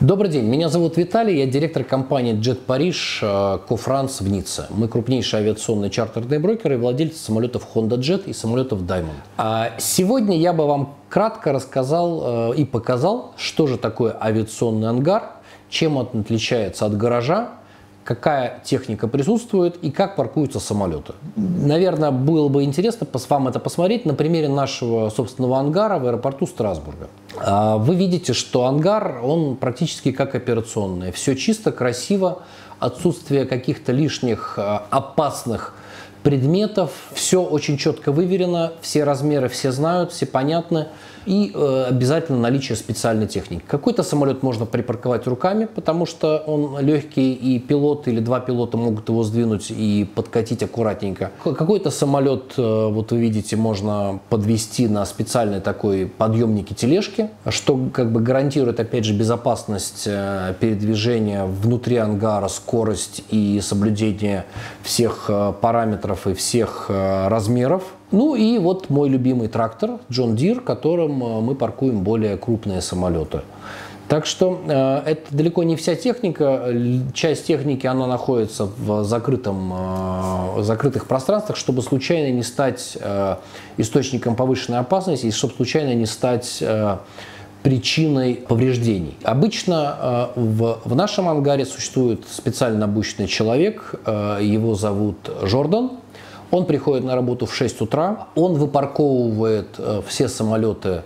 Добрый день, меня зовут Виталий, я директор компании Jet Paris Кофранс в Ницце. Мы крупнейший авиационный чартерный брокер и владельцы самолетов Honda Jet и самолетов Diamond. А сегодня я бы вам кратко рассказал э, и показал, что же такое авиационный ангар, чем он отличается от гаража какая техника присутствует и как паркуются самолеты. Наверное, было бы интересно вам это посмотреть на примере нашего собственного ангара в аэропорту Страсбурга. А, вы видите, что ангар, он практически как операционный. Все чисто, красиво, отсутствие каких-то лишних а, опасных предметов. Все очень четко выверено, все размеры все знают, все понятны и э, обязательно наличие специальной техники. Какой-то самолет можно припарковать руками, потому что он легкий, и пилот или два пилота могут его сдвинуть и подкатить аккуратненько. Какой-то самолет, э, вот вы видите, можно подвести на специальной такой подъемнике тележки, что как бы гарантирует, опять же, безопасность э, передвижения внутри ангара, скорость и соблюдение всех э, параметров и всех э, размеров. Ну и вот мой любимый трактор John Deere, которым э, мы паркуем более крупные самолеты. Так что э, это далеко не вся техника. Часть техники она находится в закрытом, закрытых пространствах, чтобы случайно не стать источником повышенной опасности и чтобы случайно не стать причиной повреждений. Обычно э, в, в нашем ангаре существует специально обученный человек, э, его зовут Жордан. Он приходит на работу в 6 утра, он выпарковывает э, все самолеты,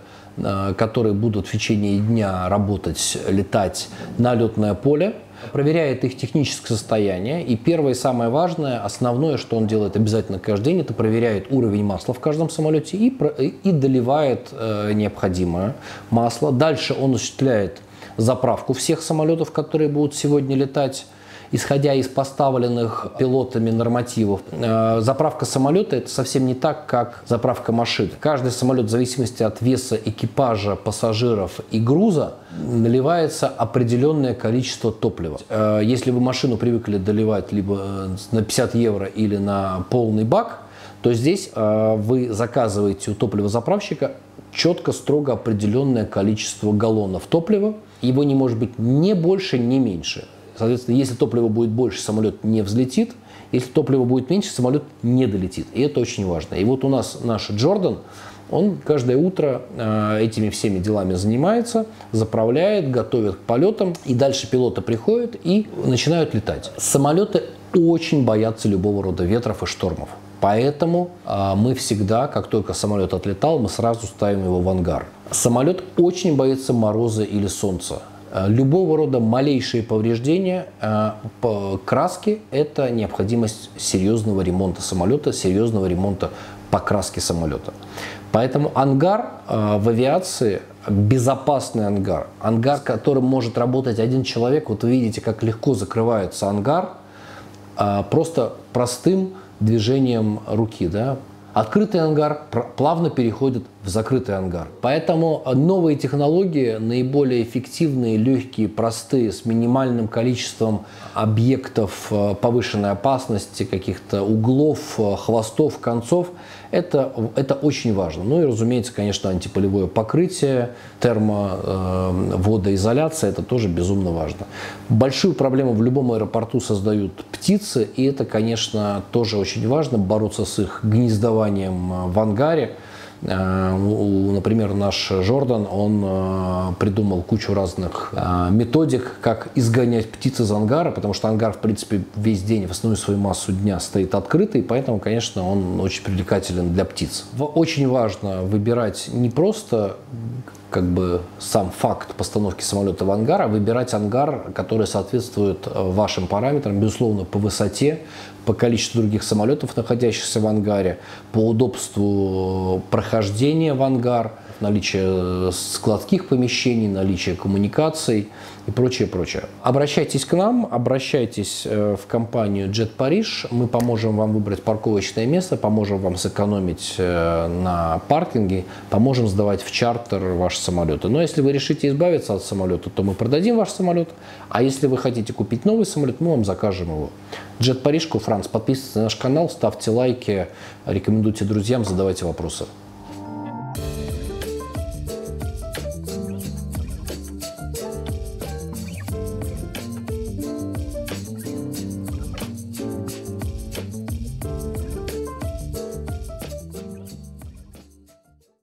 которые будут в течение дня работать, летать на летное поле, проверяет их техническое состояние. И первое и самое важное, основное, что он делает обязательно каждый день, это проверяет уровень масла в каждом самолете и, и доливает э, необходимое масло. Дальше он осуществляет заправку всех самолетов, которые будут сегодня летать исходя из поставленных пилотами нормативов. Э, заправка самолета это совсем не так, как заправка машин. Каждый самолет в зависимости от веса экипажа, пассажиров и груза наливается определенное количество топлива. Э, если вы машину привыкли доливать либо э, на 50 евро или на полный бак, то здесь вы заказываете у топливозаправщика четко, строго определенное количество галлонов топлива. Его не может быть ни больше, ни меньше. Соответственно, если топлива будет больше, самолет не взлетит. Если топлива будет меньше, самолет не долетит. И это очень важно. И вот у нас наш Джордан, он каждое утро э, этими всеми делами занимается, заправляет, готовит к полетам. И дальше пилоты приходят и начинают летать. Самолеты очень боятся любого рода ветров и штормов. Поэтому э, мы всегда, как только самолет отлетал, мы сразу ставим его в ангар. Самолет очень боится мороза или солнца. Э, любого рода малейшие повреждения э, краски – это необходимость серьезного ремонта самолета, серьезного ремонта покраски самолета. Поэтому ангар э, в авиации безопасный ангар. Ангар, которым может работать один человек. Вот вы видите, как легко закрывается ангар просто простым движением руки. Да? Открытый ангар плавно переходит в закрытый ангар. Поэтому новые технологии, наиболее эффективные, легкие, простые, с минимальным количеством объектов э, повышенной опасности, каких-то углов, э, хвостов, концов, это, это очень важно. Ну и, разумеется, конечно, антиполевое покрытие, термоводоизоляция, э, это тоже безумно важно. Большую проблему в любом аэропорту создают птицы, и это, конечно, тоже очень важно, бороться с их гнездованием в ангаре. Э, например, наш Жордан, он э, придумал кучу разных э, методик, как изгонять птиц из ангара, потому что ангар, в принципе, весь день, в основную свою массу дня стоит открытый, поэтому, конечно, он очень привлекателен для птиц. Очень важно выбирать не просто как бы сам факт постановки самолета в ангар, а выбирать ангар, который соответствует вашим параметрам, безусловно, по высоте, по количеству других самолетов, находящихся в ангаре, по удобству прохождения в ангар, наличие складских помещений, наличие коммуникаций и прочее, прочее. Обращайтесь к нам, обращайтесь э, в компанию Jet Paris, мы поможем вам выбрать парковочное место, поможем вам сэкономить э, на паркинге, поможем сдавать в чартер ваши самолеты. Но если вы решите избавиться от самолета, то мы продадим ваш самолет, а если вы хотите купить новый самолет, мы вам закажем его. Jet Paris, Франц, подписывайтесь на наш канал, ставьте лайки, рекомендуйте друзьям, задавайте вопросы.